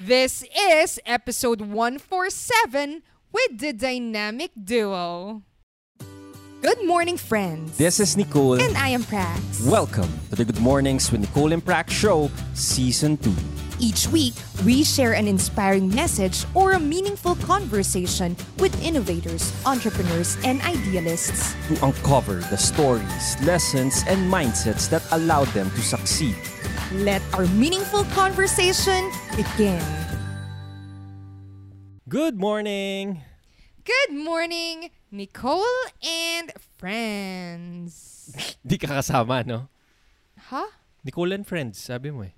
This is episode 147 with the dynamic duo. Good morning, friends. This is Nicole. and I am Prax. Welcome to the Good Mornings with Nicole and Prax Show, Season 2. Each week, we share an inspiring message or a meaningful conversation with innovators, entrepreneurs, and idealists. To uncover the stories, lessons, and mindsets that allowed them to succeed. Let our meaningful conversation begin. Good morning! Good morning, Nicole and friends. Di ka kasama, no? Ha? Nicole and Friends, sabi mo eh.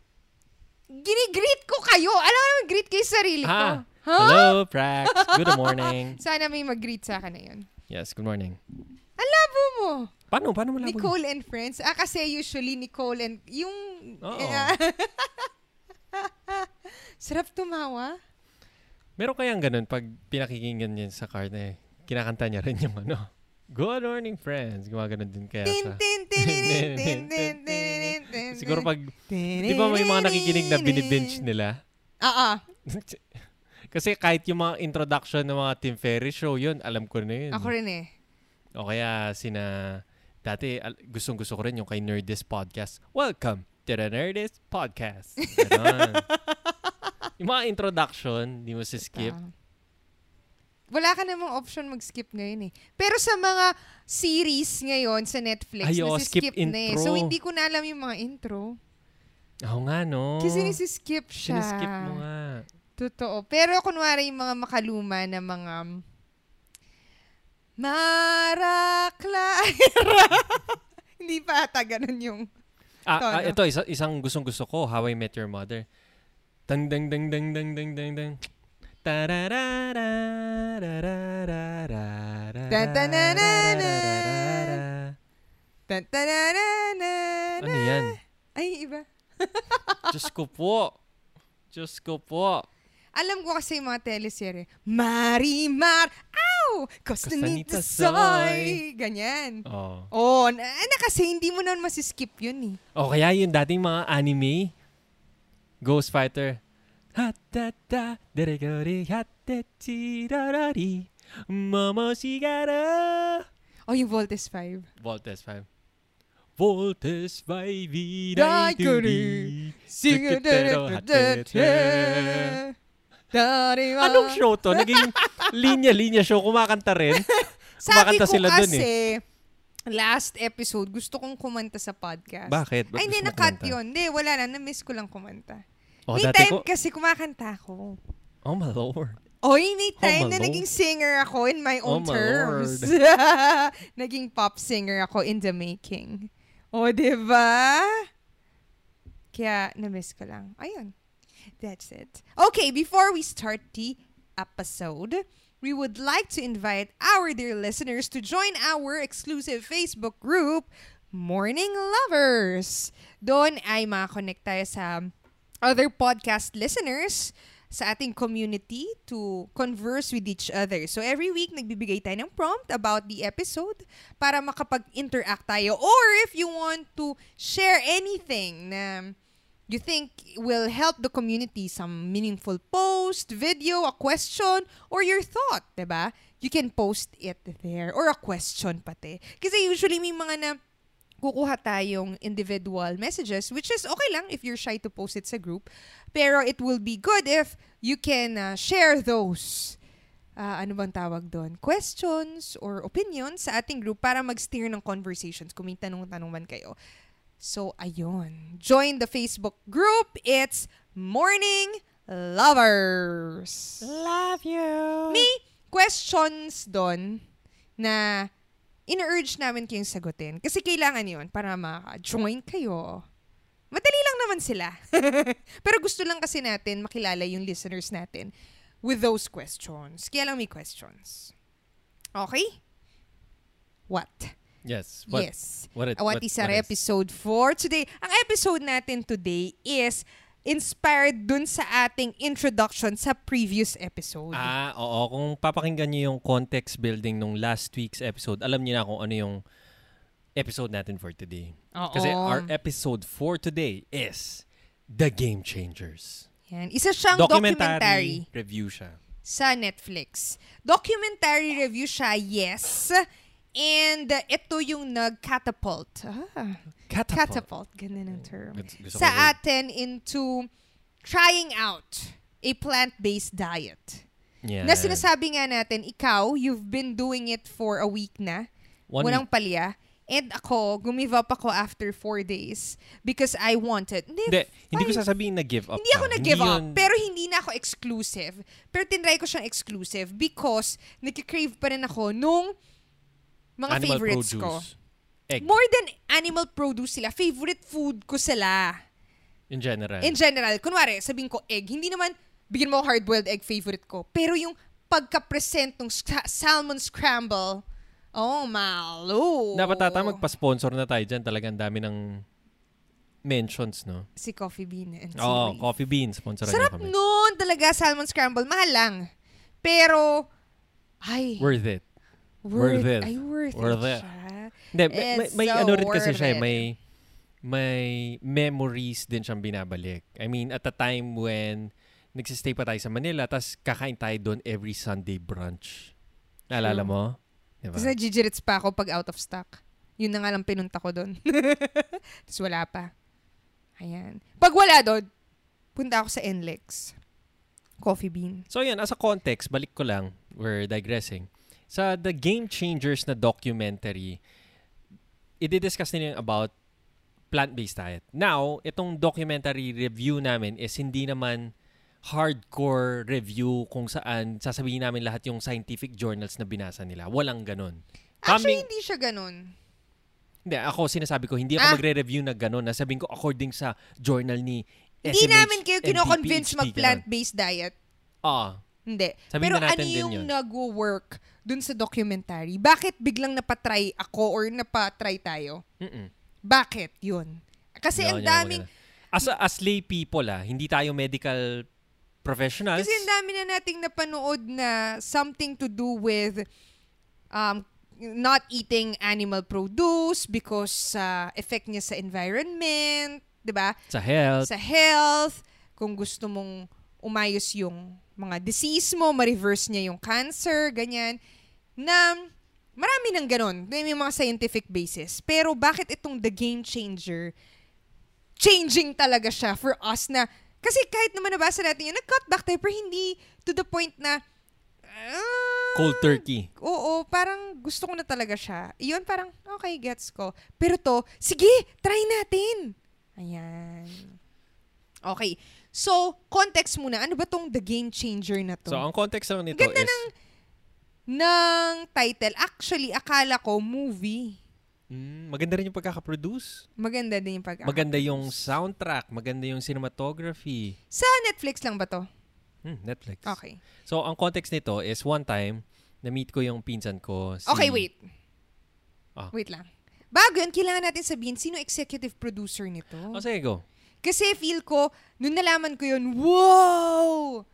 Ginigreet ko kayo. Alam mo naman, greet kayo sa sarili ko. Ah, Ha? hello, Prax. Good morning. Sana may mag-greet sa akin na yun. Yes, good morning. Ang labo mo. Paano? Paano malabo? Nicole and Friends. Ah, kasi usually Nicole and... Yung... Oo. Uh, sarap tumawa. Meron kayang ganun pag pinakikinggan niya sa card eh. Kinakanta niya rin yung ano. Good morning, friends. Gumagano din kaya sa... Siguro pag... Di ba may mga nakikinig na binibinge nila? Oo. Kasi kahit yung mga introduction ng mga Tim Ferriss show, yun, alam ko na yun. Ako rin eh. O kaya sina Dati, al- gustong-gusto ko rin yung kay Nerdist Podcast. Welcome to the Nerdist Podcast. Ganon. yung mga introduction, di mo si-skip. Ah. Wala ka namang option mag-skip ngayon eh. Pero sa mga series ngayon sa Netflix, Ay, oo, nasi-skip skip na eh. So, hindi ko na alam yung mga intro. Oo nga, no? Kasi nisi-skip siya. Siniskip mo nga. Totoo. Pero kunwari yung mga makaluma na mga um, Mara Clara. Hindi pa ata ganun yung Ah, Tono. ah, ito, isa, isang gustong-gusto ko, How I Met Your Mother. Dang, dang, dang, dang, dang, dang, dang, dang. Ano yan? Ay, iba. Diyos ko po. Diyos ko po. Alam ko kasi yung mga teleserye. Marimar! Ow! Costanita Soy! Ganyan. Oh. Oh, na, na kasi hindi mo naman masiskip yun eh. O kaya yung dating mga anime, Ghost Fighter. Hatata, deregori, hatechirarari, momoshigara. Oh, yung Voltes 5. Voltes 5. Voltes 5, Dai virai kuri, duri, hatete. Anong show to? Naging linya-linya show, kumakanta rin. Sabi Kumakanta ko sila dun kasi, last episode, gusto kong kumanta sa podcast. Bakit? Ba't Ay, hindi, gusto mo na-cut kumanta? yun. Hindi, wala na. Na-miss ko lang kumanta. Oh, may dati time ko, kasi kumakanta ako. oh my lord. Oy, may time my na Lord. naging singer ako in my own Oh, my terms. naging pop singer ako in the making. O, di ba? Kaya, na-miss ko lang. Ayun. That's it. Okay, before we start the episode, we would like to invite our dear listeners to join our exclusive Facebook group, Morning Lovers. Doon ay makakonect tayo sa other podcast listeners sa ating community to converse with each other. So every week, nagbibigay tayo ng prompt about the episode para makapag-interact tayo. Or if you want to share anything na you think will help the community, some meaningful post, video, a question, or your thought, 'di ba? You can post it there. Or a question pati. Kasi usually may mga na kukuha tayong individual messages, which is okay lang if you're shy to post it sa group. Pero it will be good if you can uh, share those uh, ano bang tawag doon? Questions or opinions sa ating group para mag-steer ng conversations kung may tanong-tanong man kayo. So, ayun. Join the Facebook group. It's Morning Lovers. Love you. May questions doon na ina-urge namin kayong sagutin. Kasi kailangan yun para maka-join kayo. Madali lang naman sila. Pero gusto lang kasi natin makilala yung listeners natin with those questions. Kaya lang may questions. Okay? What? Yes. What, yes. What, it, What, is our episode for today? Ang episode natin today is inspired dun sa ating introduction sa previous episode. Ah, oo. Kung papakinggan niyo yung context building nung last week's episode, alam niyo na kung ano yung episode natin for today. Oo. Kasi our episode for today is The Game Changers. Yan. Isa siyang Documentary, documentary, review siya. sa Netflix. Documentary review siya, yes. And uh, ito yung nag-catapult. Ah, Catapult. catapult. Ganda ng term. Gusto- Sa atin into trying out a plant-based diet. Yan. Na sinasabi nga natin, ikaw, you've been doing it for a week na. One walang week. palya. And ako, gumive up ako after four days because I wanted. Hindi, Hindi, hindi ko sasabihin na give up Hindi ako ka. nag-give up. yun- Pero hindi na ako exclusive. Pero tinry ko siyang exclusive because nagkikrave pa rin ako nung mga animal favorites produce. ko. Egg, More than animal produce sila. Favorite food ko sila. in general. In general, kunwari, sabihin ko egg, hindi naman, bigyan mo hard-boiled egg favorite ko. Pero yung pagka-present ng sc- salmon scramble, oh, malo. Dapat tata magpa-sponsor na tayo dyan. Talagang dami ng mentions, no? Si Coffee Bean and si Oo, Reef. Coffee Beans. Sponsoran Sarap kami. nun talaga, salmon scramble. Mahal lang. Pero, ay, Worth it. Worth, worth it. Ay, worth, Worth it it. siya. Hindi, may, may, may so ano rin kasi siya, eh, it. may may memories din siyang binabalik. I mean, at the time when nagsistay pa tayo sa Manila, tas kakain tayo doon every Sunday brunch. Naalala mo? Diba? Tapos nagigirits pa ako pag out of stock. Yun na nga lang pinunta ko doon. Tapos wala pa. Ayan. Pag wala doon, punta ako sa NLEX. Coffee Bean. So yun, as a context, balik ko lang, we're digressing. Sa The Game Changers na documentary, i-discuss nila about plant-based diet. Now, itong documentary review namin is hindi naman hardcore review kung saan sasabihin namin lahat yung scientific journals na binasa nila. Walang ganun. Actually, Coming- hindi siya ganun. Hindi, ako sinasabi ko, hindi ako Ah. magre-review na ganun. Nasabihin ko according sa journal ni Hindi SMH, namin kayo kino-convince mag-plant-based diet. Ah, Hindi. Sabihin Pero na ano yung yun. nag-work dun sa documentary? Bakit biglang napatry ako or napatry tayo? mm Bakit yun? Kasi yun ang daming. As, a- as lay people, ah, hindi tayo medical professionals. kasi ang dami na nating napanood na something to do with um, not eating animal produce because sa effect niya sa environment, 'di ba? sa health. Sa health, kung gusto mong umayos yung mga disease mo, ma-reverse niya yung cancer, ganyan. Na marami ng ganon. May mga scientific basis. Pero bakit itong The Game Changer, changing talaga siya for us na, kasi kahit naman nabasa natin yun, nag-cut back tayo, pero hindi to the point na, ah, Cold turkey. Oo, parang gusto ko na talaga siya. Iyon parang, okay, gets ko. Pero to, sige, try natin. Ayan. Okay. So, context muna. Ano ba tong The Game Changer na to? So, ang context lang nito Ganda is, ng, ng title. Actually, akala ko movie. mm, maganda rin yung pagkakaproduce. Maganda din yung pag Maganda yung soundtrack. Maganda yung cinematography. Sa Netflix lang ba to? Hmm, Netflix. Okay. So, ang context nito is one time, na-meet ko yung pinsan ko. Si, Okay, wait. Ah. Wait lang. Bago yun, kailangan natin sabihin sino executive producer nito. Oh, sige, go. Kasi feel ko, nung nalaman ko yun, wow!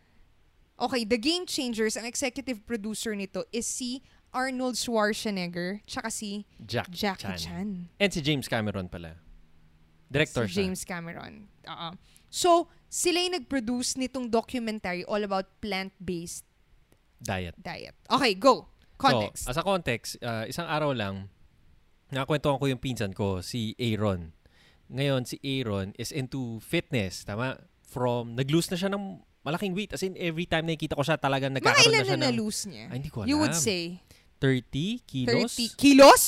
Okay, The Game Changers, ang executive producer nito is si Arnold Schwarzenegger, tsaka si Jack Jackie Chan. Chan. And si James Cameron pala. Director si siya. James Cameron. Oo. So, sila yung nag-produce nitong documentary all about plant-based Diet. diet. Okay, go. Context. So, as a context, uh, isang araw lang, nakakwentuhan ko yung pinsan ko, si Aaron. Ngayon, si Aaron is into fitness, tama? From, nag-lose na siya ng malaking weight. As in, every time nakikita ko siya, talagang nagkakaroon na siya na ng... na-lose niya? Ay, hindi ko alam. You would say 30 kilos? 30 kilos?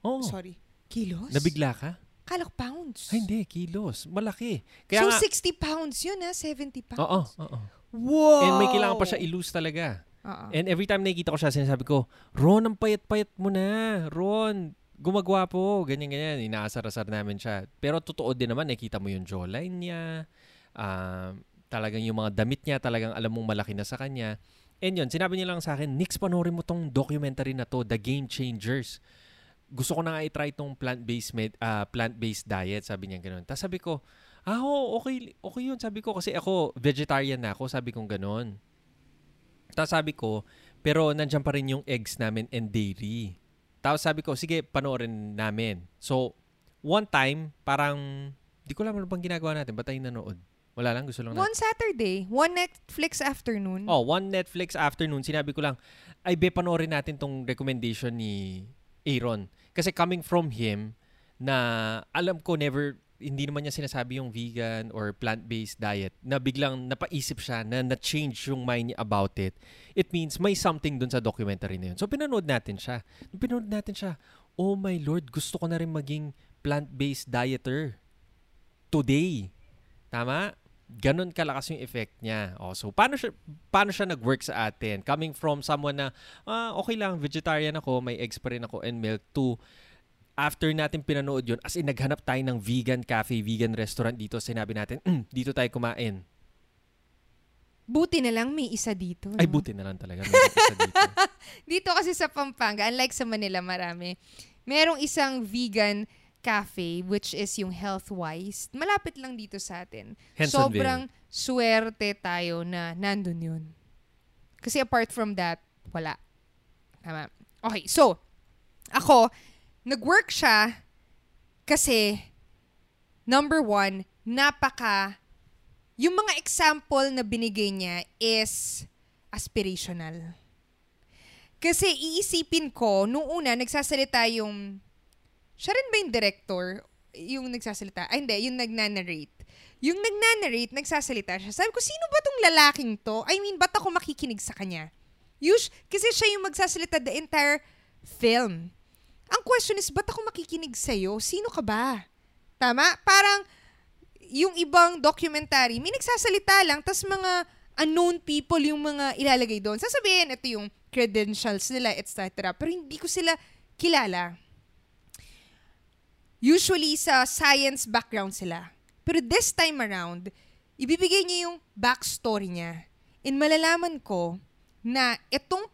Oh, Sorry. Kilos? nabigla ka? Kala ko pounds. Ay, hindi, kilos. Malaki. Kaya so, nga, 60 pounds yun ha? 70 pounds? oo, oo. Wow! And may kailangan pa siya i-lose talaga. Oo. And every time nakikita ko siya, sinasabi ko, Ron, ang payat-payat mo na. Ron, gumagawa po. Ganyan-ganyan. Inaasar-asar namin siya. Pero totoo din naman, nakikita mo yung jawline niya. Um, talagang yung mga damit niya, talagang alam mong malaki na sa kanya. And yun, sinabi niya lang sa akin, Nix, panoorin mo tong documentary na to, The Game Changers. Gusto ko na nga i-try tong plant-based med, ah, plant-based diet, sabi niya gano'n. Tapos sabi ko, ah, okay, okay yun. Sabi ko, kasi ako, vegetarian na ako, sabi kong gano'n. Tapos sabi ko, pero nandiyan pa rin yung eggs namin and dairy. Tapos sabi ko, sige, panoorin namin. So, one time, parang, di ko alam ano bang ginagawa natin. Ba't tayo nanood? Wala lang, gusto lang One Saturday, one Netflix afternoon. Oh, one Netflix afternoon, sinabi ko lang, ay be, panoorin natin tong recommendation ni Aaron. Kasi coming from him, na alam ko never, hindi naman niya sinasabi yung vegan or plant-based diet, na biglang napaisip siya, na na-change yung mind niya about it. It means may something dun sa documentary na yun. So, pinanood natin siya. Pinanood natin siya, oh my Lord, gusto ko na rin maging plant-based dieter. Today. Tama? Ganon kalakas yung effect niya. Oh, so paano siya paano siya nag-work sa atin? Coming from someone na ah, okay lang vegetarian ako, may eggs pa rin ako and milk to after natin pinanood yun, as in naghanap tayo ng vegan cafe, vegan restaurant dito, sinabi natin, mm, dito tayo kumain. Buti na lang may isa dito. Ay, no? buti na lang talaga. Meron isa dito. Dito kasi sa Pampanga, unlike sa Manila marami, merong isang vegan cafe which is yung health-wise. Malapit lang dito sa atin. Hensonville. Sobrang swerte tayo na nandun yun. Kasi apart from that, wala. Tama. Okay, so, ako, nag-work siya kasi, number one, napaka, yung mga example na binigay niya is aspirational. Kasi iisipin ko, nung una, nagsasalita yung, siya rin ba yung director? Yung nagsasalita? Ay, hindi, yung nagnanarrate. Yung nagnanarrate, nagsasalita siya. Sabi ko, sino ba tong lalaking to? I mean, ba't ako makikinig sa kanya? Us- kasi siya yung magsasalita the entire film. Ang question is, ba't ako makikinig sa'yo? Sino ka ba? Tama? Parang, yung ibang documentary, may nagsasalita lang, tas mga unknown people yung mga ilalagay doon. Sasabihin, ito yung credentials nila, etc. Pero hindi ko sila kilala. Usually, sa science background sila. Pero this time around, ibibigay niya yung backstory niya. And malalaman ko na itong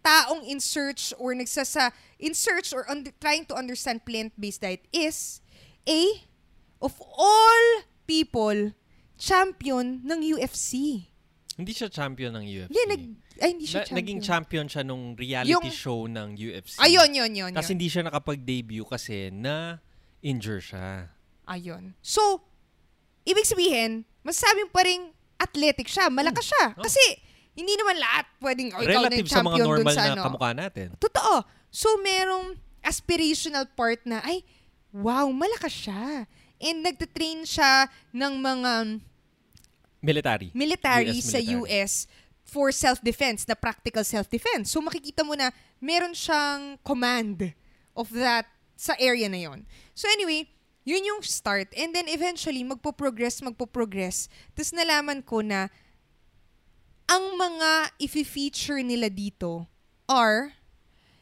taong in search or nagsasa in search or under, trying to understand plant-based diet is a of all people champion ng UFC. hindi siya champion ng UFC. Hindi, nag, ay, hindi siya Na- champion. Naging champion siya nung reality Yung- show ng UFC. Ayun, yun, yun, Tapos hindi siya nakapag-debut kasi na-injure siya. Ayun. So, ibig sabihin, masasabi mo pa rin athletic siya, malakas siya. Oh. Hindi naman lahat pwedeng, oh, ikaw na Relative sa mga champion dun normal sa na ano. kamukha natin. Totoo. So, merong aspirational part na, ay, wow, malakas siya. And nagtitrain siya ng mga Military. military US sa military. US for self-defense, na practical self-defense. So, makikita mo na meron siyang command of that sa area na yon. So, anyway, yun yung start. And then, eventually, magpo-progress, magpo-progress. Tapos, nalaman ko na ang mga i-feature nila dito are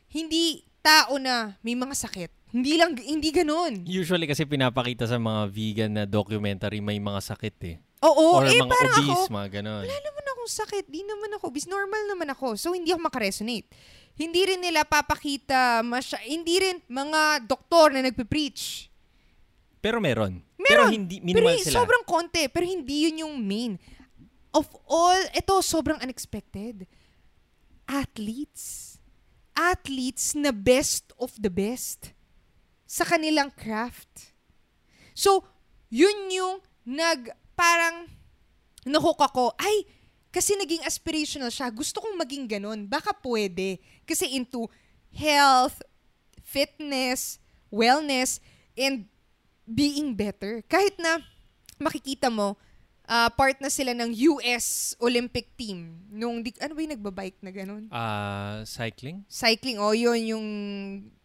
hindi tao na may mga sakit. Hindi lang, hindi ganun. Usually kasi pinapakita sa mga vegan na documentary may mga sakit eh. Oo, Or eh, mga parang obese, ako, mga ganon. wala naman akong sakit. Di naman ako. Bis normal naman ako. So, hindi ako makaresonate. Hindi rin nila papakita, masya, hindi rin mga doktor na nagpe-preach. Pero meron. Pero Meron. hindi, Pero minimal hi- sila. sobrang konti. Pero hindi yun yung main. Of all, ito sobrang unexpected. Athletes. Athletes na best of the best sa kanilang craft. So, yun yung nag, parang, nahook ako, ay, kasi naging aspirational siya. Gusto kong maging ganun. Baka pwede. Kasi into health, fitness, wellness, and being better. Kahit na makikita mo, ah, part na sila ng US Olympic team. Nung, di, ano ba yung nagbabike na ganun? Ah, cycling? Cycling, o yun yung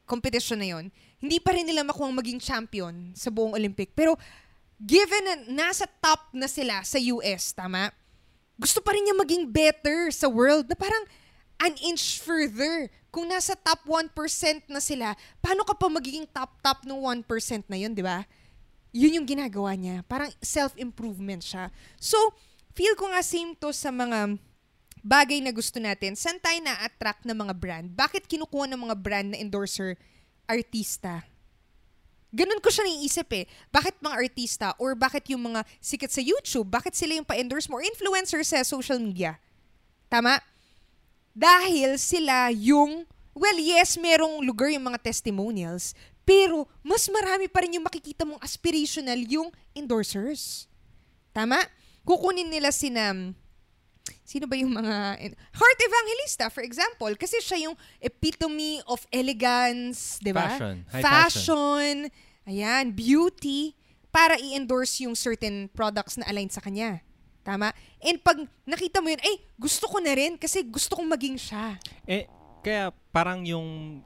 competition na yun. Hindi pa rin nila makuha maging champion sa buong Olympic. Pero, given na nasa top na sila sa US, tama? Gusto pa rin niya maging better sa world na parang an inch further. Kung nasa top 1% na sila, paano ka pa magiging top-top ng 1% na yun, di ba? Yun yung ginagawa niya. Parang self-improvement siya. So, feel ko nga same to sa mga bagay na gusto natin. Saan tayo na-attract ng mga brand? Bakit kinukuha ng mga brand na endorser artista? Ganun ko siya naiisip eh. Bakit mga artista or bakit yung mga sikat sa YouTube, bakit sila yung pa-endorse mo or influencer sa social media? Tama? Dahil sila yung, well yes, merong lugar yung mga testimonials, pero mas marami pa rin yung makikita mong aspirational yung endorsers. Tama? kukunin nila sina sino ba yung mga Heart Evangelista for example kasi siya yung epitome of elegance, 'di ba? Fashion. High Fashion. Ayan, beauty para i-endorse yung certain products na aligned sa kanya. Tama? And pag nakita mo yun, ay, gusto ko na rin kasi gusto kong maging siya. Eh, kaya parang yung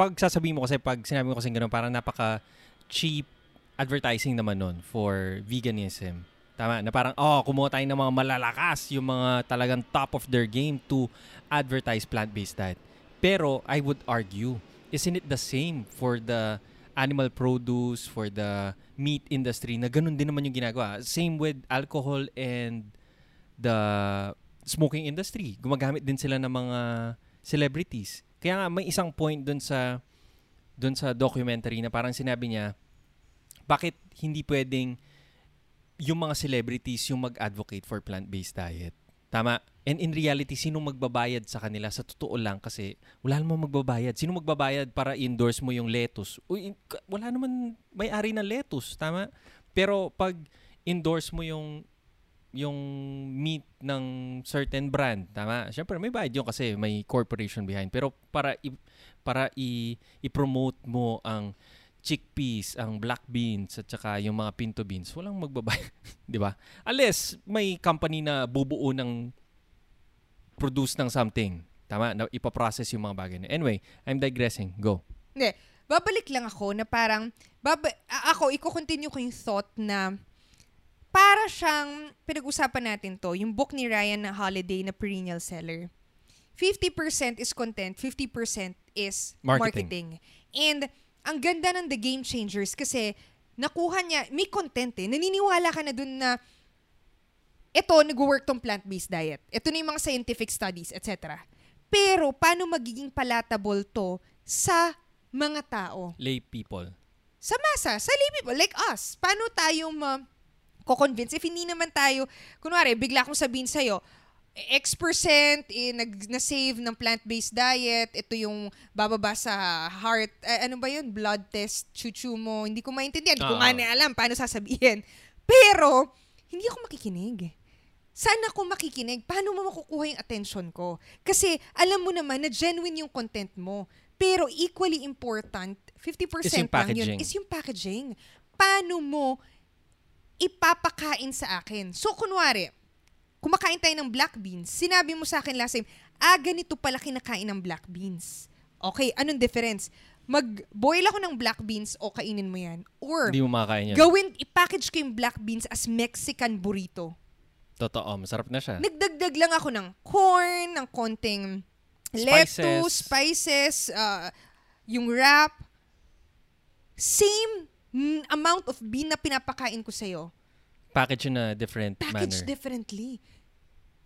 pag sasabihin mo kasi pag sinabi mo kasi gano'n, parang napaka cheap advertising naman nun for veganism. Tama, na parang, oh, kumuha tayo ng mga malalakas, yung mga talagang top of their game to advertise plant-based diet. Pero, I would argue, isn't it the same for the animal produce, for the meat industry, na ganun din naman yung ginagawa. Same with alcohol and the smoking industry. Gumagamit din sila ng mga celebrities. Kaya nga, may isang point dun sa dun sa documentary na parang sinabi niya, bakit hindi pwedeng yung mga celebrities yung mag-advocate for plant-based diet. Tama. And in reality, sino magbabayad sa kanila? Sa totoo lang kasi wala namang magbabayad. Sino magbabayad para endorse mo yung lettuce? Uy, wala naman may-ari ng lettuce. Tama. Pero pag endorse mo yung yung meat ng certain brand, tama? Siyempre may bayad yun kasi may corporation behind. Pero para i, para i, i-promote mo ang chickpeas, ang black beans at saka yung mga pinto beans, walang magbabayad, 'di ba? Unless may company na bubuo ng produce ng something. Tama, na ipaprocess yung mga bagay na. Anyway, I'm digressing. Go. Hindi. Babalik lang ako na parang, baba, ako, i-continue ko yung thought na para siyang, pinag-usapan natin to, yung book ni Ryan na Holiday na perennial seller. 50% is content, 50% is Marketing. marketing. And ang ganda ng The Game Changers kasi nakuha niya, may content eh. Naniniwala ka na dun na ito, nag-work tong plant-based diet. Ito na yung mga scientific studies, etc. Pero, paano magiging palatable to sa mga tao? Lay people. Sa masa, sa lay people, like us. Paano tayo ma ko-convince if hindi naman tayo, kunwari, bigla akong sabihin sa'yo, X percent eh, nag, na-save ng plant-based diet. Ito yung bababa sa heart. eh, ano ba yun? Blood test, chuchu mo. Hindi ko maintindihan. Hindi ko Oo. nga na alam paano sasabihin. Pero, hindi ako makikinig. Saan ako makikinig? Paano mo makukuha yung attention ko? Kasi alam mo naman na genuine yung content mo. Pero equally important, 50% Is lang yun, is yung packaging. Paano mo ipapakain sa akin? So, kunwari, kumakain tayo ng black beans, sinabi mo sa akin last time, ah, ganito pala kinakain ng black beans. Okay, anong difference? Mag-boil ako ng black beans o kainin mo yan. Or, Hindi mo makakain yan. gawin, i-package ko yung black beans as Mexican burrito. Totoo, masarap na siya. Nagdagdag lang ako ng corn, ng konting lettuce, spices, uh, yung wrap. Same amount of bean na pinapakain ko sa'yo. Package in a different packaged manner. differently.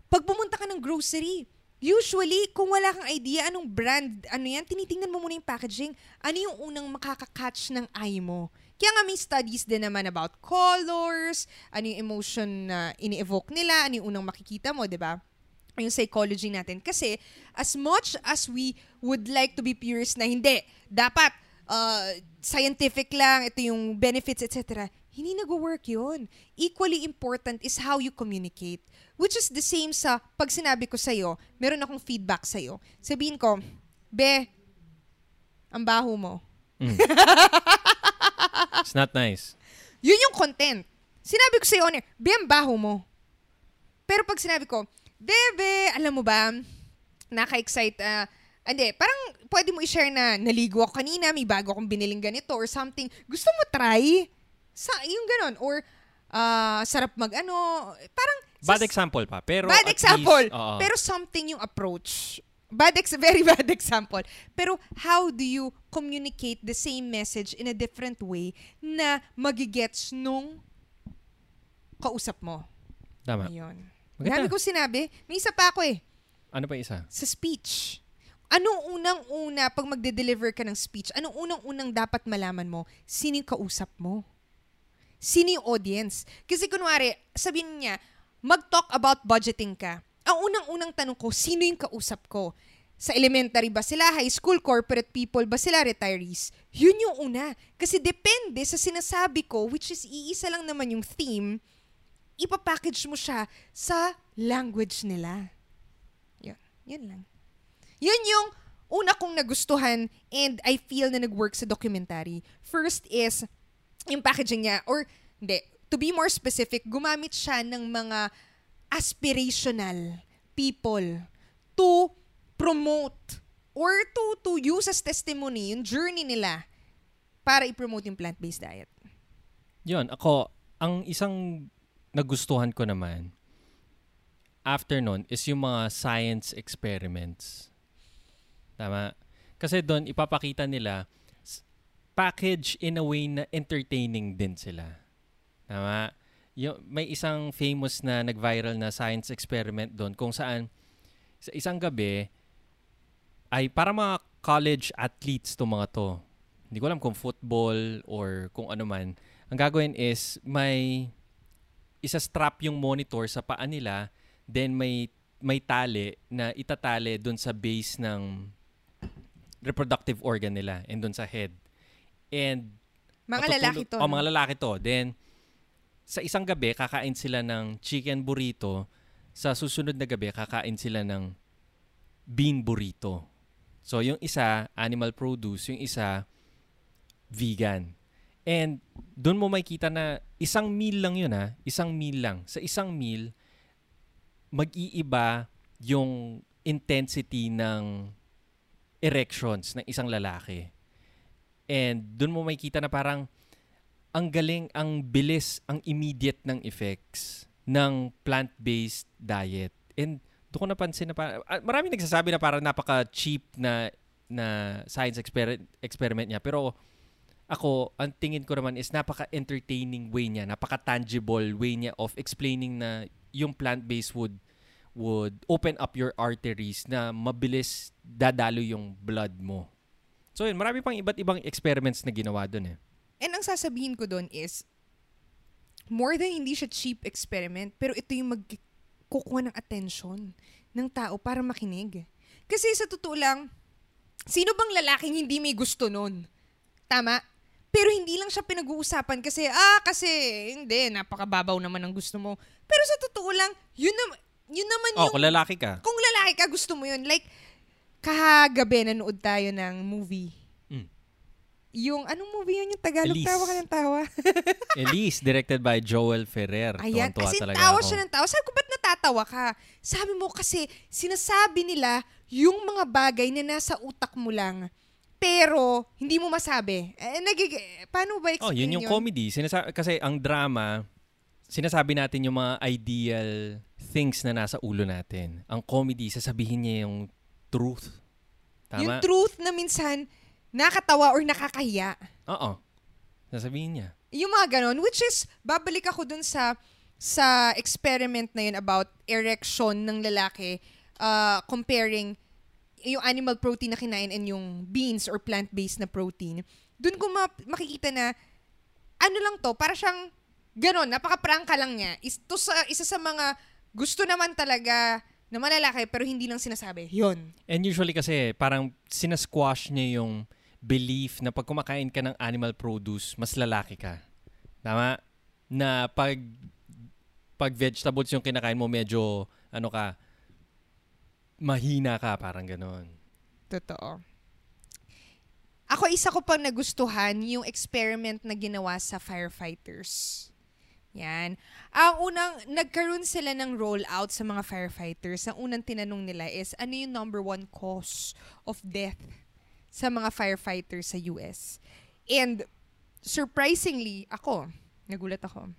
Pag pumunta ka ng grocery, usually, kung wala kang idea anong brand, ano yan, tinitingnan mo muna yung packaging. Ano yung unang makakakatch ng eye mo? Kaya nga may studies din naman about colors, ano yung emotion na ini-evoke nila, ano yung unang makikita mo, di ba? yung psychology natin. Kasi, as much as we would like to be purist na hindi, dapat uh, scientific lang, ito yung benefits, etc., hindi nag-work yun. Equally important is how you communicate. Which is the same sa pag sinabi ko sa'yo, meron akong feedback sa'yo. Sabihin ko, Be, ang baho mo. It's not nice. Yun yung content. Sinabi ko sa'yo Be, ang baho mo. Pero pag sinabi ko, Bebe, alam mo ba, naka-excite, ah, hindi, parang pwede mo i-share na naligo ako kanina, may bago akong biniling ganito or something. Gusto mo try? Sa, yung ganon. Or, ah, sarap mag ano, parang, Bad sa- example pa. Pero bad example. least, oo. pero something yung approach. Bad ex very bad example. Pero how do you communicate the same message in a different way na magigets nung kausap mo? Tama. Ayun. Maganda. Dami ko sinabi. May isa pa ako eh. Ano pa isa? Sa speech. Anong unang-una pag magde-deliver ka ng speech? Anong unang-unang dapat malaman mo? Sino yung kausap mo? Sino yung audience? Kasi kunwari, sabihin niya, mag-talk about budgeting ka. Ang unang-unang tanong ko, sino yung kausap ko? Sa elementary ba sila? High school, corporate people ba sila? Retirees? Yun yung una. Kasi depende sa sinasabi ko, which is iisa lang naman yung theme, ipapackage mo siya sa language nila. Yun. Yun lang. Yun yung una kong nagustuhan and I feel na nag-work sa documentary. First is, yung packaging niya, or hindi, to be more specific, gumamit siya ng mga aspirational people to promote or to to use as testimony yung journey nila para i-promote yung plant-based diet. Yun, ako, ang isang nagustuhan ko naman, after nun, is yung mga science experiments. Tama? Kasi doon, ipapakita nila, package in a way na entertaining din sila. Tama? Yung, may isang famous na nag-viral na science experiment doon kung saan sa isang gabi ay para mga college athletes to mga to. Hindi ko alam kung football or kung ano man. Ang gagawin is may isa strap yung monitor sa paa nila, then may may tali na itatali doon sa base ng reproductive organ nila and doon sa head. And Mga lalaki to. Oh, no? mga lalaki to. Then, sa isang gabi, kakain sila ng chicken burrito. Sa susunod na gabi, kakain sila ng bean burrito. So, yung isa, animal produce. Yung isa, vegan. And, doon mo makikita na isang meal lang yun ha. Isang meal lang. Sa isang meal, mag-iiba yung intensity ng erections ng isang lalaki. And doon mo makikita na parang ang galing, ang bilis, ang immediate ng effects ng plant-based diet. And doon ko napansin na parang, ah, maraming nagsasabi na parang napaka-cheap na na science exper- experiment niya. Pero ako, ang tingin ko naman is napaka-entertaining way niya, napaka-tangible way niya of explaining na yung plant-based would would open up your arteries na mabilis dadalo yung blood mo. So yun, marami pang iba't ibang experiments na ginawa doon eh. And ang sasabihin ko doon is, more than hindi siya cheap experiment, pero ito yung magkukuha ng attention ng tao para makinig. Kasi sa totoo lang, sino bang lalaking hindi may gusto nun? Tama? Pero hindi lang siya pinag-uusapan kasi, ah, kasi, hindi, napakababaw naman ang gusto mo. Pero sa totoo lang, yun, nam- yun naman Oh, yung kung lalaki ka. kung lalaki ka, gusto mo yun. Like, kahagabi nanood tayo ng movie. Mm. Yung, anong movie yun? Yung Tagalog, Elise. tawa ka ng tawa. Elise, directed by Joel Ferrer. Ayan, Tuwan-tuwa as in, talaga tawa ako. siya ng tawa. Sabi ko, ba't natatawa ka? Sabi mo kasi, sinasabi nila yung mga bagay na nasa utak mo lang, pero hindi mo masabi. Eh, nagig... Paano ba Oh, explain yun yung comedy. Sinasa- kasi ang drama, sinasabi natin yung mga ideal things na nasa ulo natin. Ang comedy, sasabihin niya yung truth. Yung Tama? truth na minsan, nakatawa or nakakahiya. Oo. Sasabihin niya. Yung mga ganon, which is, babalik ako dun sa sa experiment na yun about erection ng lalaki uh, comparing yung animal protein na kinain and yung beans or plant-based na protein. Dun ko ma- makikita na ano lang to, para siyang ganon, napaka-prangka lang niya. Is, to sa, isa sa mga gusto naman talaga na malalaki pero hindi lang sinasabi. Yun. And usually kasi parang sinasquash niya yung belief na pag kumakain ka ng animal produce, mas lalaki ka. Tama? Na pag pag vegetables yung kinakain mo, medyo ano ka, mahina ka, parang ganon. Totoo. Ako, isa ko pang nagustuhan yung experiment na ginawa sa firefighters. Yan. Ang unang, nagkaroon sila ng rollout sa mga firefighters. Ang unang tinanong nila is, ano yung number one cause of death sa mga firefighters sa US? And, surprisingly, ako, nagulat ako,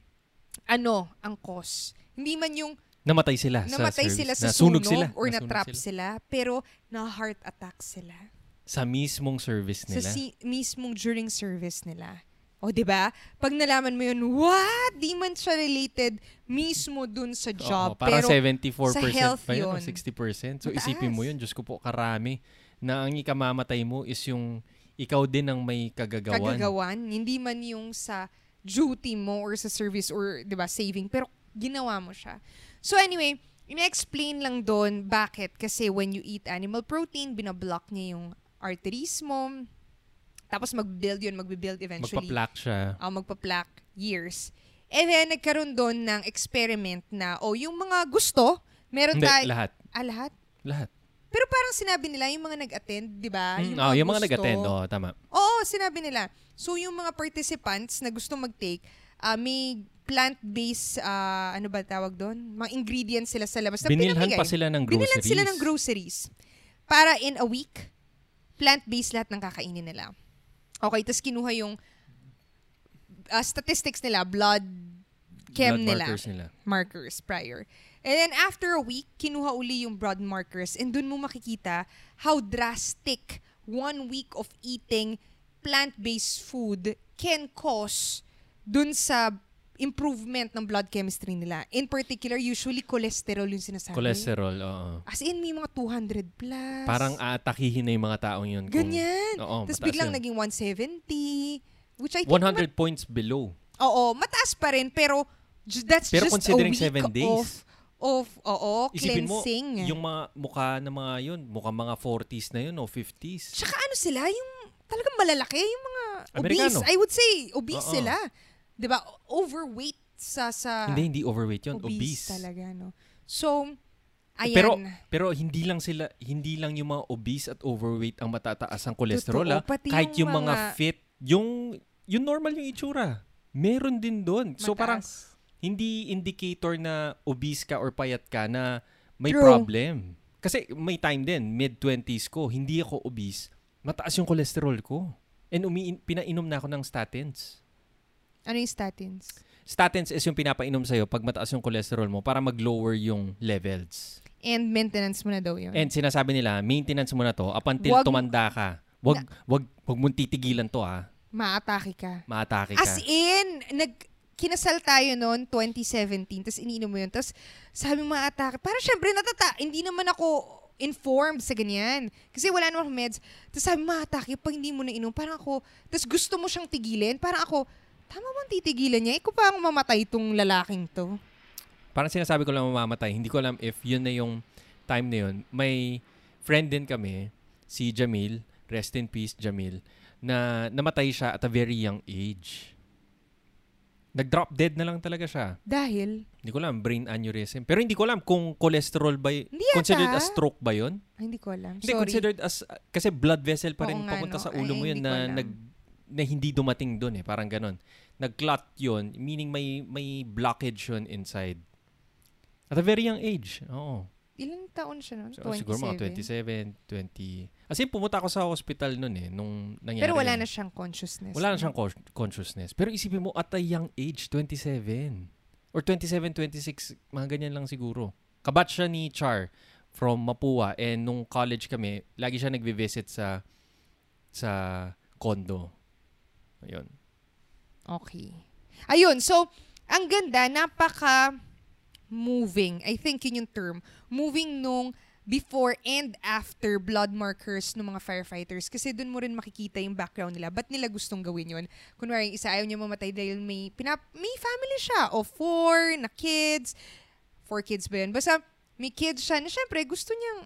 ano ang cause? Hindi man yung Namatay sila namatay sa sila service. sa Nasunog sunog sila. or Nasunog na-trap sila. sila. pero na-heart attack sila. Sa mismong service Sa nila. si- mismong during service nila. O, di ba? Pag nalaman mo yun, what? Di man siya related mismo dun sa job. Oo, parang pero 74% sa health pa yun, yun. 60%. So Mataas. isipin mo yun, Diyos ko po, karami. Na ang ikamamatay mo is yung ikaw din ang may kagagawan. kagagawan, hindi man yung sa duty mo or sa service or, di ba, saving. Pero ginawa mo siya. So anyway, ina-explain lang doon bakit. Kasi when you eat animal protein, binablock niya yung arteries mo. Tapos mag-build yun, mag-build eventually. Magpa-plaque siya. uh, magpa-plaque years. And then, nagkaroon doon ng experiment na, o yung mga gusto, meron Hindi, tayo... lahat. Ah, lahat? Lahat. Pero parang sinabi nila, yung mga nag-attend, di ba? Mm, oh, yung mga gusto. nag-attend, oh, tama. Oo, sinabi nila. So, yung mga participants na gusto mag-take, ah, may plant-based, ah, ano ba tawag doon? Mga ingredients sila sa labas. na Binilhan pinamigay. pa sila ng groceries. Binilhan sila ng groceries. Para in a week, plant-based lahat ng kakainin nila. Okay, tapos kinuha yung ah, statistics nila, blood chem Blood nila markers nila. markers prior. And then after a week, kinuha uli yung blood markers and dun mo makikita how drastic one week of eating plant-based food can cause dun sa improvement ng blood chemistry nila. In particular, usually cholesterol yung sinasabi. Cholesterol, oo. As in, may mga 200 plus. Parang aatakihin na yung mga taong yun. kung- Ganyan. Oo, Tapos biglang yun. naging 170. Which I think 100 points below. Oo, mataas pa rin pero that's Pero just considering a week seven days. of of oo, Isipin mo, cleansing. yung mga mukha ng mga yun, mukha mga 40s na yun o 50s. Tsaka ano sila, yung talagang malalaki, yung mga Amerikano. obese. I would say obese Oo. sila. 'Di ba? Overweight sa sa hindi, hindi overweight yun. obese, Obese. talaga, no. So, ayan. Pero pero hindi lang sila hindi lang yung mga obese at overweight ang matataas ang cholesterol Totoo, ah. pati Kahit yung yung, mga, mga- fit, yung yung normal yung itsura. Meron din doon. So parang hindi indicator na obese ka or payat ka na may True. problem. Kasi may time din, mid-20s ko, hindi ako obese. Mataas yung cholesterol ko. And umi pinainom na ako ng statins. Ano yung statins? Statins is yung pinapainom sa'yo pag mataas yung cholesterol mo para mag-lower yung levels. And maintenance mo na daw yun. And sinasabi nila, maintenance mo na to up until Wag- tumanda ka. Wag, wag, wag mong titigilan to ah. Maatake ka. Maatake ka. As in, nag, kinasal tayo noon, 2017, tapos iniinom mo yun. Tapos sabi mo atake, parang syempre natata, hindi naman ako informed sa ganyan. Kasi wala namang meds. Tapos sabi mo atake, pag hindi mo na inom, parang ako, tapos gusto mo siyang tigilin, parang ako, tama bang titigilan niya? Ikaw pa ang mamatay itong lalaking to. Parang sinasabi ko lang mamamatay. Hindi ko alam if yun na yung time na yun. May friend din kami, si Jamil, rest in peace Jamil, na namatay siya at a very young age. Nag-drop dead na lang talaga siya. Dahil, Hindi ko alam, brain aneurysm. Pero hindi ko alam kung cholesterol ba, y- considered as stroke ba yun? ay, hindi ko alam. Hindi, Sorry. considered as, kasi blood vessel pa rin Oo papunta no? sa ulo Ay, mo yun na, nag, na hindi dumating doon eh. Parang ganun. Nag-clot yun, meaning may, may blockage yun inside. At a very young age. Oo. Ilang taon siya noon? So, 27? siguro mga 27, 20. As in, pumunta ako sa hospital noon eh, nung nangyari Pero wala yun. na siyang consciousness. Wala na siyang con- consciousness. Pero isipin mo, at a young age, 27. Or 27, 26, mga ganyan lang siguro. Kabat siya ni Char from Mapua. And nung college kami, lagi siya nagbe-visit sa sa condo. Ayun. Okay. Ayun, so, ang ganda, napaka moving. I think yun yung term. Moving nung before and after blood markers ng mga firefighters kasi doon mo rin makikita yung background nila. Ba't nila gustong gawin yun? Kunwari, isa ayaw niya mamatay dahil may, pinap- may family siya o four na kids. Four kids ba yun? Basta may kids siya na syempre gusto niyang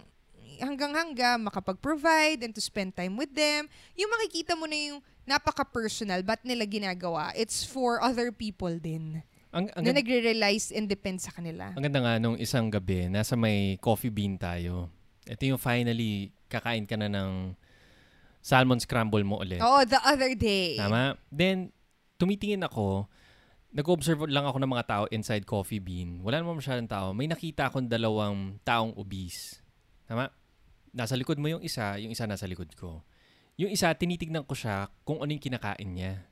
hanggang-hangga makapag-provide and to spend time with them. Yung makikita mo na yung napaka-personal, ba't nila ginagawa? It's for other people din. Ang, ang, na nagre-realize and depend sa kanila. ang ganda nga nung isang gabi, nasa may coffee bean tayo. Ito yung finally, kakain ka na ng salmon scramble mo ulit. Oo, the other day. Tama? Then, tumitingin ako, nag-observe lang ako ng mga tao inside Coffee Bean. Wala naman masyadong tao. May nakita akong dalawang taong obese. Tama? Nasa likod mo yung isa, yung isa nasa likod ko. Yung isa, tinitignan ko siya kung ano yung kinakain niya.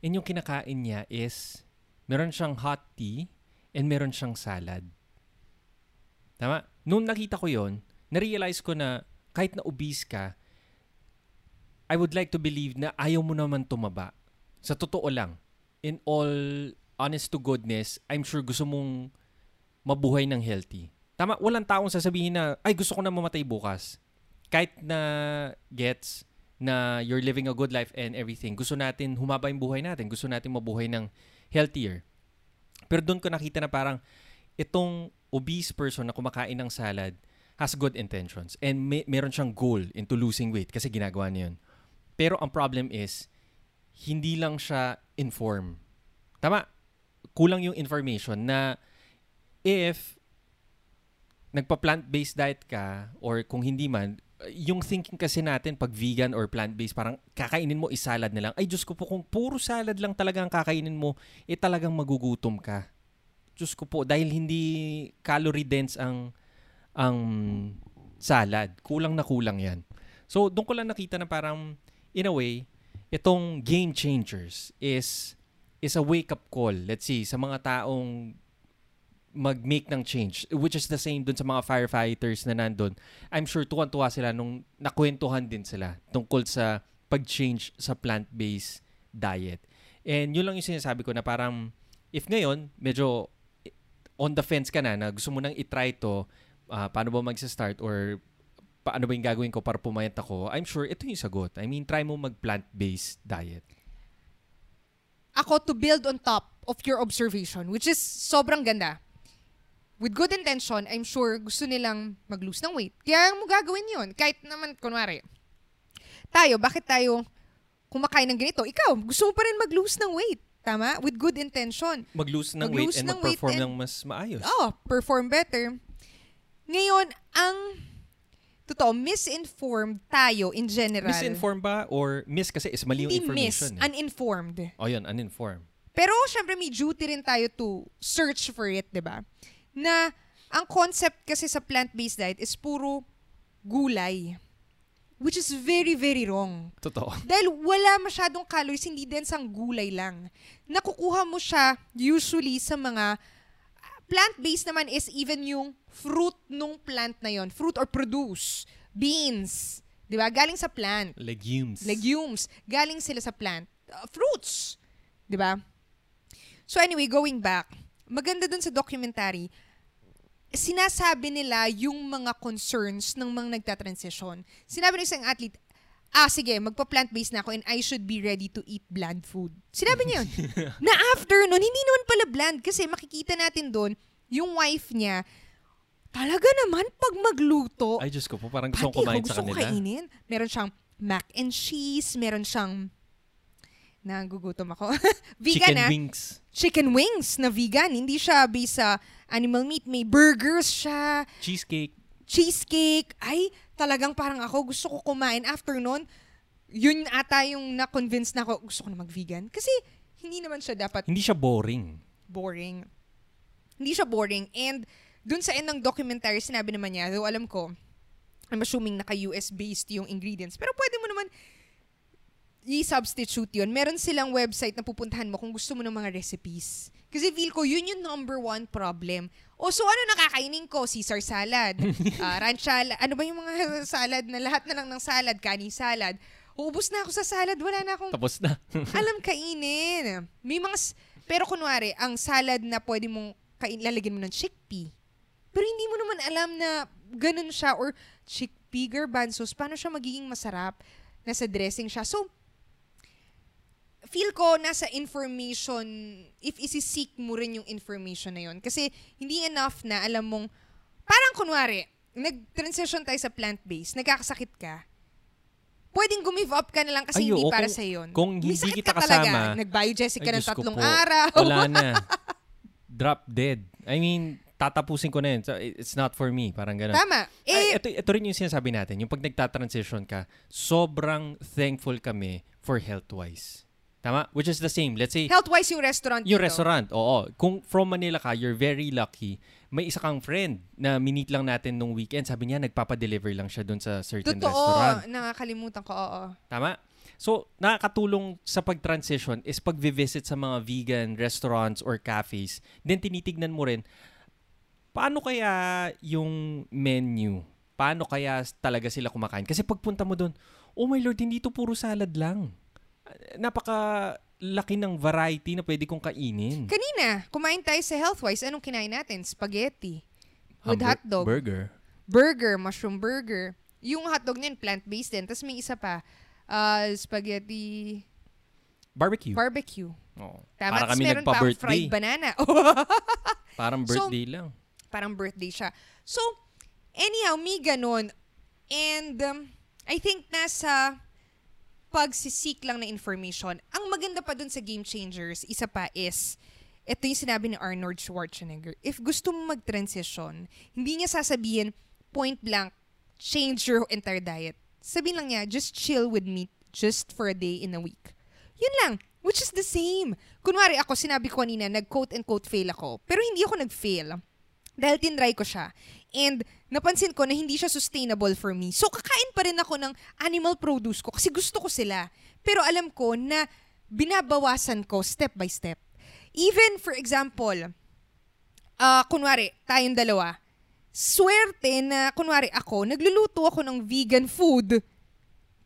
And yung kinakain niya is, meron siyang hot tea and meron siyang salad. Tama? Nung nakita ko yon, na-realize ko na kahit na obese ka, I would like to believe na ayaw mo naman tumaba. Sa totoo lang, in all honest to goodness, I'm sure gusto mong mabuhay ng healthy. Tama, walang taong sasabihin na, ay gusto ko na mamatay bukas. Kahit na gets na you're living a good life and everything, gusto natin humaba yung buhay natin. Gusto natin mabuhay ng healthier. Pero doon ko nakita na parang itong obese person na kumakain ng salad has good intentions and may, meron siyang goal into losing weight kasi ginagawa niya yun. Pero ang problem is, hindi lang siya inform. Tama? kulang yung information na if nagpa-plant-based diet ka or kung hindi man, yung thinking kasi natin pag vegan or plant-based, parang kakainin mo is salad na lang. Ay, Diyos ko po, kung puro salad lang talaga ang kakainin mo, eh talagang magugutom ka. Diyos ko po, dahil hindi calorie dense ang ang salad. Kulang na kulang yan. So, doon ko lang nakita na parang, in a way, itong game changers is is a wake-up call, let's see, sa mga taong mag-make ng change, which is the same dun sa mga firefighters na nandun. I'm sure tuwan-tuwa sila nung nakwentuhan din sila tungkol sa pag-change sa plant-based diet. And yun lang yung sinasabi ko na parang, if ngayon, medyo on the fence ka na, na gusto mo nang itry to, ah, paano ba mag-start or paano ba yung gagawin ko para pumayat ako, I'm sure ito yung sagot. I mean, try mo mag-plant-based diet. Ako to build on top of your observation, which is sobrang ganda. With good intention, I'm sure gusto nilang mag-lose ng weight. Kaya mo gagawin yun. Kahit naman, kunwari, tayo, bakit tayo kumakain ng ganito? Ikaw, gusto mo pa rin mag-lose ng weight. Tama? With good intention. Mag-lose ng Mag-lose weight and ng weight mag-perform and- ng mas maayos. Oh, perform better. Ngayon, ang totoo, misinformed tayo in general. Misinformed ba? Or miss kasi is mali yung Hindi miss, information. eh. uninformed. oh, yun, uninformed. Pero syempre may duty rin tayo to search for it, 'di ba? Na ang concept kasi sa plant-based diet is puro gulay. Which is very, very wrong. Totoo. Dahil wala masyadong calories, hindi din sang gulay lang. Nakukuha mo siya usually sa mga plant-based naman is even yung fruit nung plant na yon, fruit or produce, beans, 'di ba? Galing sa plant Legumes. legumes, galing sila sa plant. Uh, fruits. 'Di ba? So anyway, going back, maganda dun sa documentary, sinasabi nila yung mga concerns ng mga nagtatransition. Sinabi ng isang athlete, ah sige, magpa-plant-based na ako and I should be ready to eat bland food. Sinabi niya yun. na after nun, hindi naman pala bland kasi makikita natin doon, yung wife niya, talaga naman pag magluto, Ay, Diyos ko po, parang gusto kumain sa kanila. kainin. Meron siyang mac and cheese, meron siyang nagugutom ako. vegan Chicken na. wings. Chicken wings na vegan. Hindi siya based sa animal meat. May burgers siya, Cheesecake. cheesecake. Ay, talagang parang ako gusto ko kumain. After nun, yun ata yung na-convince na ako, gusto ko na mag-vegan. Kasi hindi naman siya dapat Hindi siya boring. boring. Hindi siya boring. And dun sa end ng documentary, sinabi naman niya, though alam ko, I'm assuming naka-US based yung ingredients. Pero pwede mo naman i-substitute yun. Meron silang website na pupuntahan mo kung gusto mo ng mga recipes. Kasi feel ko, yun yung number one problem. O so ano nakakainin ko? Caesar salad, uh, ranch salad, ano ba yung mga salad na lahat na lang ng salad, kani salad. Uubos na ako sa salad, wala na akong Tapos na. alam kainin. May mga, pero kunwari, ang salad na pwede mong kain, lalagyan mo ng chickpea. Pero hindi mo naman alam na ganun siya or chickpea garbanzos, paano siya magiging masarap? Nasa dressing siya. So, feel ko nasa information, if isi-seek mo rin yung information na yun. Kasi hindi enough na alam mong, parang kunwari, nag-transition tayo sa plant-based, nagkakasakit ka, pwedeng gumive up ka na lang kasi Ay, hindi oo, para sa yun. kung May hindi sakit kita ka kasama, Nag-biogesic ka Ay, ng tatlong po. araw. Wala na. Drop dead. I mean, tatapusin ko na yun. So, it's not for me. Parang gano'n. Tama. Ay, Eh, ito, ito rin yung sinasabi natin. Yung pag nagta-transition ka, sobrang thankful kami for health-wise. Tama? Which is the same. Let's say, health-wise yung restaurant yung dito. restaurant, oo. Kung from Manila ka, you're very lucky. May isa kang friend na minit lang natin nung weekend. Sabi niya, nagpapadeliver lang siya dun sa certain restaurant. Totoo. Nakakalimutan ko, oo. Tama? So, nakakatulong sa pag-transition is pag-visit sa mga vegan restaurants or cafes. Then, tinitignan mo rin, paano kaya yung menu? Paano kaya talaga sila kumakain? Kasi pagpunta mo doon, oh my lord, hindi to puro salad lang. Napaka laki ng variety na pwede kong kainin. Kanina, kumain tayo sa health-wise. Anong kinain natin? Spaghetti. With Hamburg- hotdog. Burger. burger, mushroom burger. Yung hotdog na yun, plant-based din. Tapos may isa pa, uh, spaghetti Barbecue. barbecue. Oo. Tama. Para kami meron pa nagpa-birthday. fried banana. Parang So, birthday lang. Parang birthday siya. So, anyhow, may ganun. And um, I think nasa pagsisik lang na information. Ang maganda pa dun sa Game Changers, isa pa is, ito yung sinabi ni Arnold Schwarzenegger. If gusto mo mag-transition, hindi niya sasabihin, point blank, change your entire diet. Sabihin lang niya, just chill with meat just for a day in a week. Yun lang. Which is the same. Kunwari ako, sinabi ko kanina, nag-quote and quote fail ako. Pero hindi ako nag-fail. Dahil tinry ko siya. And napansin ko na hindi siya sustainable for me. So kakain pa rin ako ng animal produce ko kasi gusto ko sila. Pero alam ko na binabawasan ko step by step. Even for example, uh, kunwari, tayong dalawa, swerte na kunwari ako, nagluluto ako ng vegan food.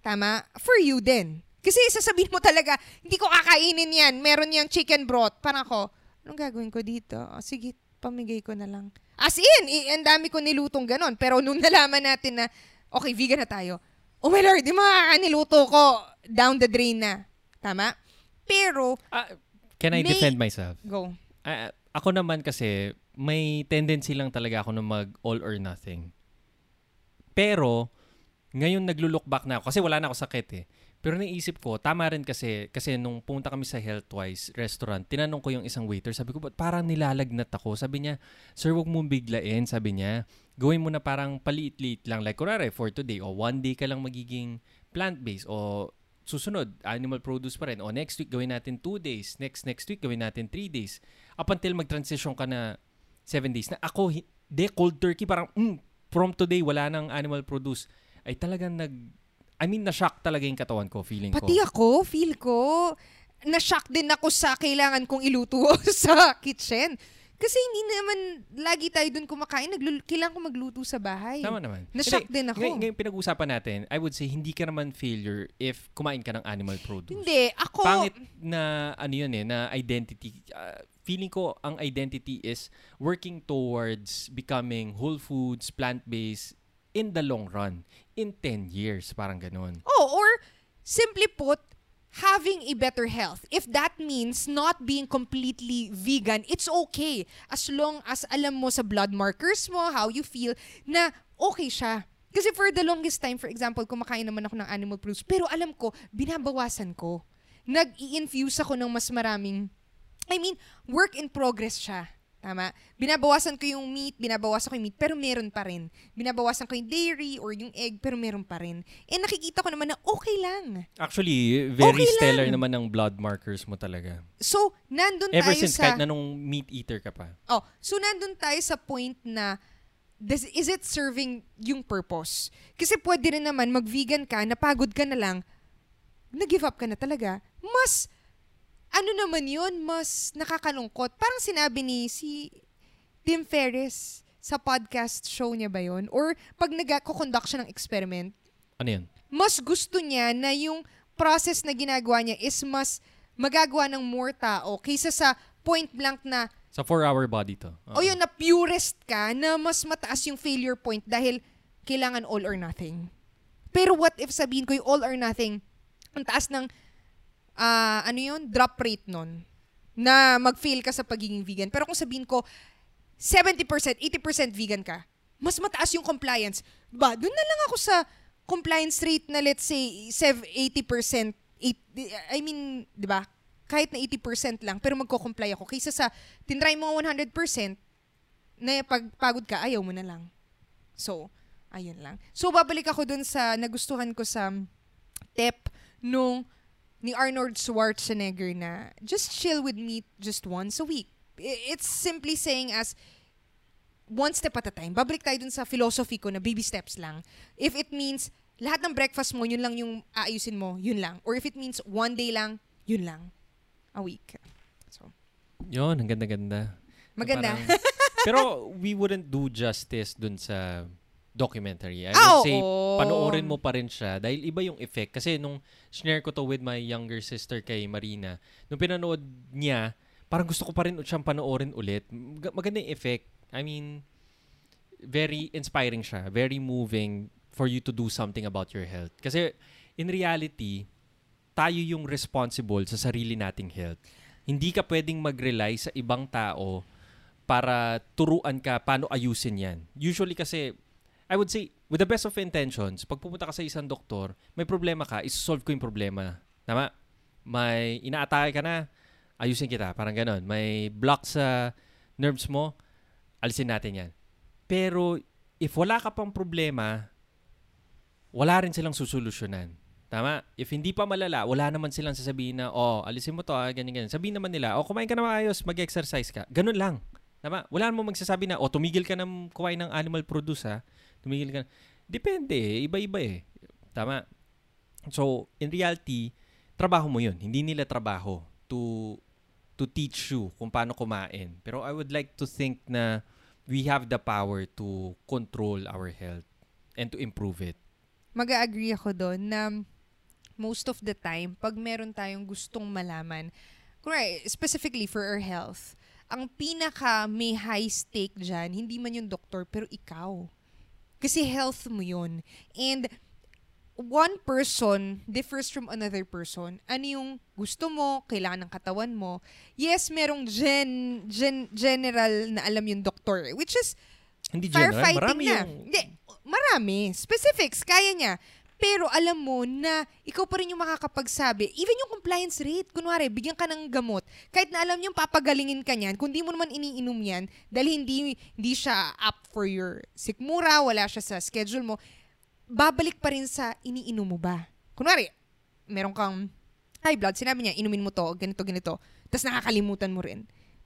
Tama? For you din. Kasi sasabihin mo talaga, hindi ko kakainin yan. Meron yung chicken broth. Parang ako, anong gagawin ko dito? Oh, sige, pamigay ko na lang. As in, ang dami ko nilutong ganon. Pero nung nalaman natin na, okay, vegan na tayo. Oh my Lord, di makakaniluto ko down the drain na. Tama? Pero, Ah, can I May- defend myself? go. Ah, ako naman kasi, may tendency lang talaga ako na mag all or nothing. Pero, ngayon naglo-look back na ako kasi wala na ako sakit eh. Pero naisip ko, tama rin kasi, kasi nung pumunta kami sa Healthwise restaurant, tinanong ko yung isang waiter, sabi ko, ba't parang nilalagnat ako? Sabi niya, sir, wag mong biglain, sabi niya. Gawin mo na parang paliit-liit lang. Like, kunwari, for today, o one day ka lang magiging plant-based, o susunod, animal produce pa rin. O next week, gawin natin two days. Next, next week, gawin natin three days. Up until mag-transition ka na seven days. Na ako, de cold turkey, parang, mm, from today, wala nang animal produce. Ay talagang nag, I mean, na-shock talaga yung katawan ko, feeling Pati ko. ako, feel ko, na-shock din ako sa kailangan kong iluto sa kitchen. Kasi hindi naman lagi tayo dun kumakain. Naglul- kailangan ko magluto sa bahay. Tama naman. Na-shock Hindi, din ako. ngay- Ngayon pinag-usapan natin, I would say, hindi ka naman failure if kumain ka ng animal produce. Hindi, ako... Pangit na, ano yun eh, na identity. Uh, feeling ko, ang identity is working towards becoming whole foods, plant-based, in the long run. In 10 years, parang ganun. Oh, or simply put, having a better health. If that means not being completely vegan, it's okay. As long as alam mo sa blood markers mo, how you feel, na okay siya. Kasi for the longest time, for example, kumakain naman ako ng animal produce, pero alam ko, binabawasan ko. Nag-i-infuse ako ng mas maraming, I mean, work in progress siya. Tama? Binabawasan ko yung meat, binabawasan ko yung meat, pero meron pa rin. Binabawasan ko yung dairy or yung egg, pero meron pa rin. Eh nakikita ko naman na okay lang. Actually, very Okay lang. stellar naman ng blood markers mo talaga. So, nandun Ever tayo since, sa... kahit na nung meat eater ka pa. Oh, so nandun tayo sa point na does, is it serving yung purpose? Kasi pwede rin naman mag-vegan ka, napagod ka na lang, nag-give up ka na talaga. Mas, ano naman yun, mas nakakalungkot. Parang sinabi ni si Tim Ferriss sa podcast show niya ba yun? Or pag nag-conduct siya ng experiment, Ano yun? mas gusto niya na yung process na ginagawa niya is mas magagawa ng more tao kaysa sa point blank na Sa 4-hour body to. Oo. o yun na purest ka na mas mataas yung failure point dahil kailangan all or nothing. Pero what if sabihin ko yung all or nothing, ang taas ng ah, ano yun, drop rate nun na mag-fail ka sa pagiging vegan. Pero kung sabihin ko 70%, 80% vegan ka, mas mataas yung compliance. Ba, doon na lang ako sa compliance rate na let's say sev- 80%, eight, I mean, di ba? Kahit na 80% lang, pero magko-comply ako. Kaysa sa tinry mo 100%, na pag pagod ka, ayaw mo na lang. So, ayun lang. So, babalik ako dun sa nagustuhan ko sa tip nung ni Arnold Schwarzenegger na just chill with meat just once a week. It's simply saying as one step at a time. Babalik tayo dun sa philosophy ko na baby steps lang. If it means lahat ng breakfast mo, yun lang yung aayusin mo, yun lang. Or if it means one day lang, yun lang. A week. So, Yun, ang ganda-ganda. maganda. Parang- pero we wouldn't do justice dun sa documentary. I Ah, would say, oo. panoorin mo pa rin siya dahil iba yung effect. Kasi nung share ko to with my younger sister kay Marina, nung pinanood niya, parang gusto ko pa rin siyang panoorin ulit. Mag- Maganda yung effect. I mean, very inspiring siya. Very moving for you to do something about your health. Kasi in reality, tayo yung responsible sa sarili nating health. Hindi ka pwedeng mag-rely sa ibang tao para turuan ka paano ayusin yan. Usually kasi, I would say, with the best of intentions, pag pumunta ka sa isang doktor, may problema ka, isolve ko yung problema. Tama? May inaatake ka na, ayusin kita. Parang ganon. May block sa nerves mo, alisin natin yan. Pero, if wala ka pang problema, wala rin silang susolusyonan. Tama? If hindi pa malala, wala naman silang sasabihin na, oh, alisin mo to, ah, ganyan, ganyan. Sabihin naman nila, oh, kumain ka na maayos, mag-exercise ka. Ganun lang. Tama? Wala naman magsasabi na, oh, tumigil ka ng kumain ng animal produce, ha? Tumigil ka. Depende, eh. iba-iba eh. Tama? So, in reality, trabaho mo yun. Hindi nila trabaho to to teach you kung paano kumain. Pero I would like to think na we have the power to control our health and to improve it. Mag-agree ako doon na most of the time, pag meron tayong gustong malaman, specifically for our health, ang pinaka may high stake dyan, hindi man yung doktor, pero ikaw. Kasi health mo yun. And one person differs from another person. Ano yung gusto mo, kailangan ng katawan mo. Yes, merong gen, gen, general na alam yung doktor, which is Hindi general, firefighting marami na. yung... Hindi, marami. Specifics, kaya niya. Pero alam mo na ikaw pa rin yung makakapagsabi. Even yung compliance rate, kunwari, bigyan ka ng gamot. Kahit na alam niyo papagalingin ka niyan, kung mo naman iniinom yan, dahil hindi, hindi siya up for your sikmura, wala siya sa schedule mo, babalik pa rin sa iniinom mo ba. Kunwari, meron kang high blood, sinabi niya, inumin mo to, ganito, ganito. Tapos nakakalimutan mo rin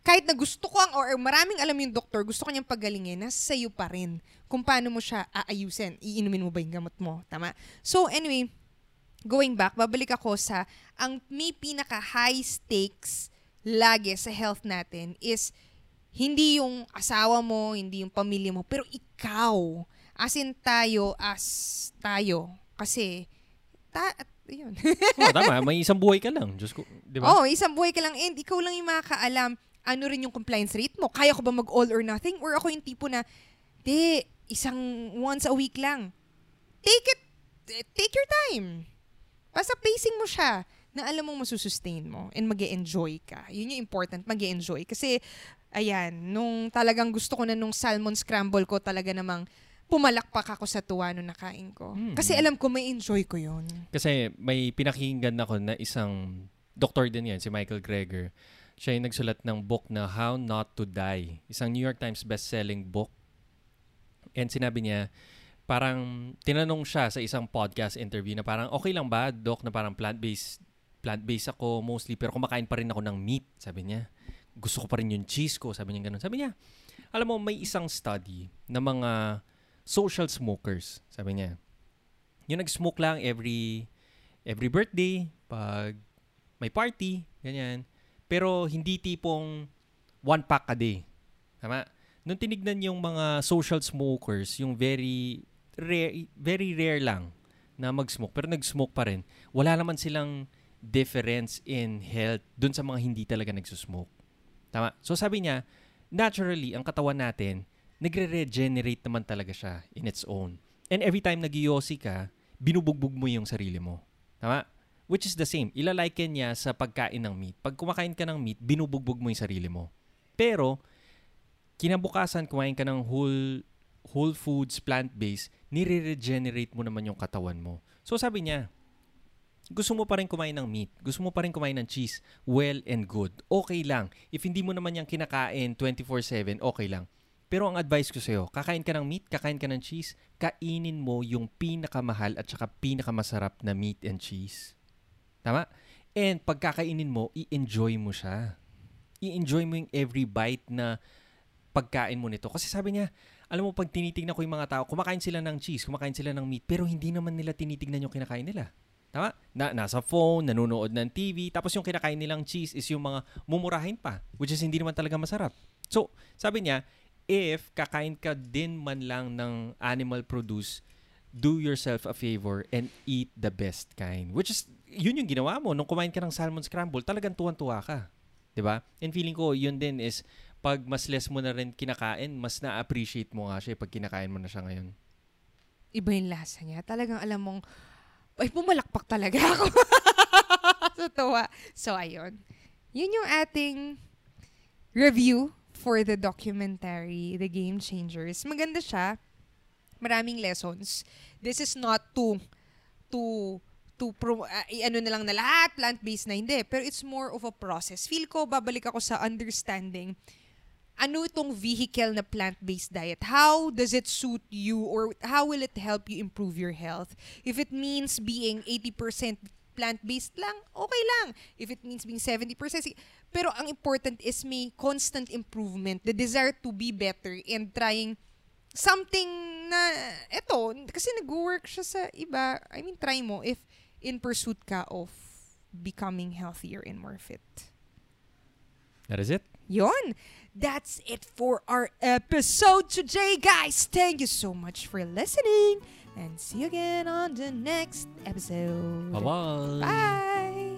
kahit na gusto ko ang, or maraming alam yung doktor, gusto ko niyang pagalingin, nasa sa'yo pa rin kung paano mo siya aayusin. Iinumin mo ba yung gamot mo? Tama? So, anyway, going back, babalik ako sa, ang may pinaka high stakes lagi sa health natin is hindi yung asawa mo, hindi yung pamilya mo, pero ikaw. As in tayo, as tayo. Kasi, ta, yun. oh, tama. May isang buhay ka lang. Diyos ko, di ba? Oo, oh, isang buhay ka lang and ikaw lang yung makakaalam ano rin yung compliance rate mo. Kaya ko ba mag all or nothing? Or ako yung tipo na, di, isang once a week lang. Take it, take your time. Basta pacing mo siya na alam mong masusustain mo and mag enjoy ka. Yun yung important, mag enjoy Kasi, ayan, nung talagang gusto ko na nung salmon scramble ko, talaga namang pumalakpak ako sa tuwa nung nakain ko. Hmm. Kasi alam ko may enjoy ko yun. Kasi may pinakinggan ako na isang doktor din yan, si Michael Greger siya yung nagsulat ng book na How Not to Die. Isang New York Times best-selling book. And sinabi niya, parang tinanong siya sa isang podcast interview na parang okay lang ba, Doc, na parang plant-based plant-based ako mostly pero kumakain pa rin ako ng meat, sabi niya. Gusto ko pa rin yung cheese ko, sabi niya ganun. Sabi niya, alam mo, may isang study na mga social smokers, sabi niya. Yung nag-smoke lang every every birthday, pag may party, ganyan pero hindi tipong one pack a day. Tama? Nung tinignan yung mga social smokers, yung very rare, very rare lang na mag-smoke, pero nag-smoke pa rin, wala naman silang difference in health dun sa mga hindi talaga nagsusmoke. Tama? So sabi niya, naturally, ang katawan natin, nagre-regenerate naman talaga siya in its own. And every time nag ka, binubugbog mo yung sarili mo. Tama? Which is the same. Ilaliken niya sa pagkain ng meat. Pag kumakain ka ng meat, binubugbog mo yung sarili mo. Pero, kinabukasan, kumain ka ng whole, whole foods, plant-based, nire-regenerate mo naman yung katawan mo. So sabi niya, gusto mo pa rin kumain ng meat, gusto mo pa rin kumain ng cheese, well and good. Okay lang. If hindi mo naman yung kinakain 24-7, okay lang. Pero ang advice ko sa'yo, kakain ka ng meat, kakain ka ng cheese, kainin mo yung pinakamahal at saka pinakamasarap na meat and cheese. Tama? And pagkakainin mo, i-enjoy mo siya. I-enjoy mo yung every bite na pagkain mo nito. Kasi sabi niya, alam mo, pag tinitingnan ko yung mga tao, kumakain sila ng cheese, kumakain sila ng meat, pero hindi naman nila tinitingnan yung kinakain nila. Tama? Na, nasa phone, nanonood ng TV, tapos yung kinakain nilang cheese is yung mga mumurahin pa, which is hindi naman talaga masarap. So, sabi niya, if kakain ka din man lang ng animal produce, do yourself a favor and eat the best kind. Which is yun yung ginawa mo. Nung kumain ka ng salmon scramble, talagang tuwan-tuwa ka. ba? And feeling ko, yun din is, pag mas less mo na rin kinakain, mas na-appreciate mo nga siya pag kinakain mo na siya ngayon. Iba yung lasa niya. Talagang alam mong, ay, pumalakpak talaga ako. sa tuwa. So, ayun. Yun yung ating review for the documentary, The Game Changers. Maganda siya. Maraming lessons. This is not to to to pro, uh, ano na lang na lahat, plant-based na hindi. Pero it's more of a process. Feel ko, babalik ako sa understanding ano itong vehicle na plant-based diet? How does it suit you or how will it help you improve your health? If it means being 80% plant-based lang, okay lang. If it means being 70%, si- pero ang important is may constant improvement, the desire to be better and trying something na, eto, kasi nag-work siya sa iba. I mean, try mo if in pursuit ka of becoming healthier and more fit. That is it. Yon. That's it for our episode today, guys. Thank you so much for listening. And see you again on the next episode. Bye-bye. Bye.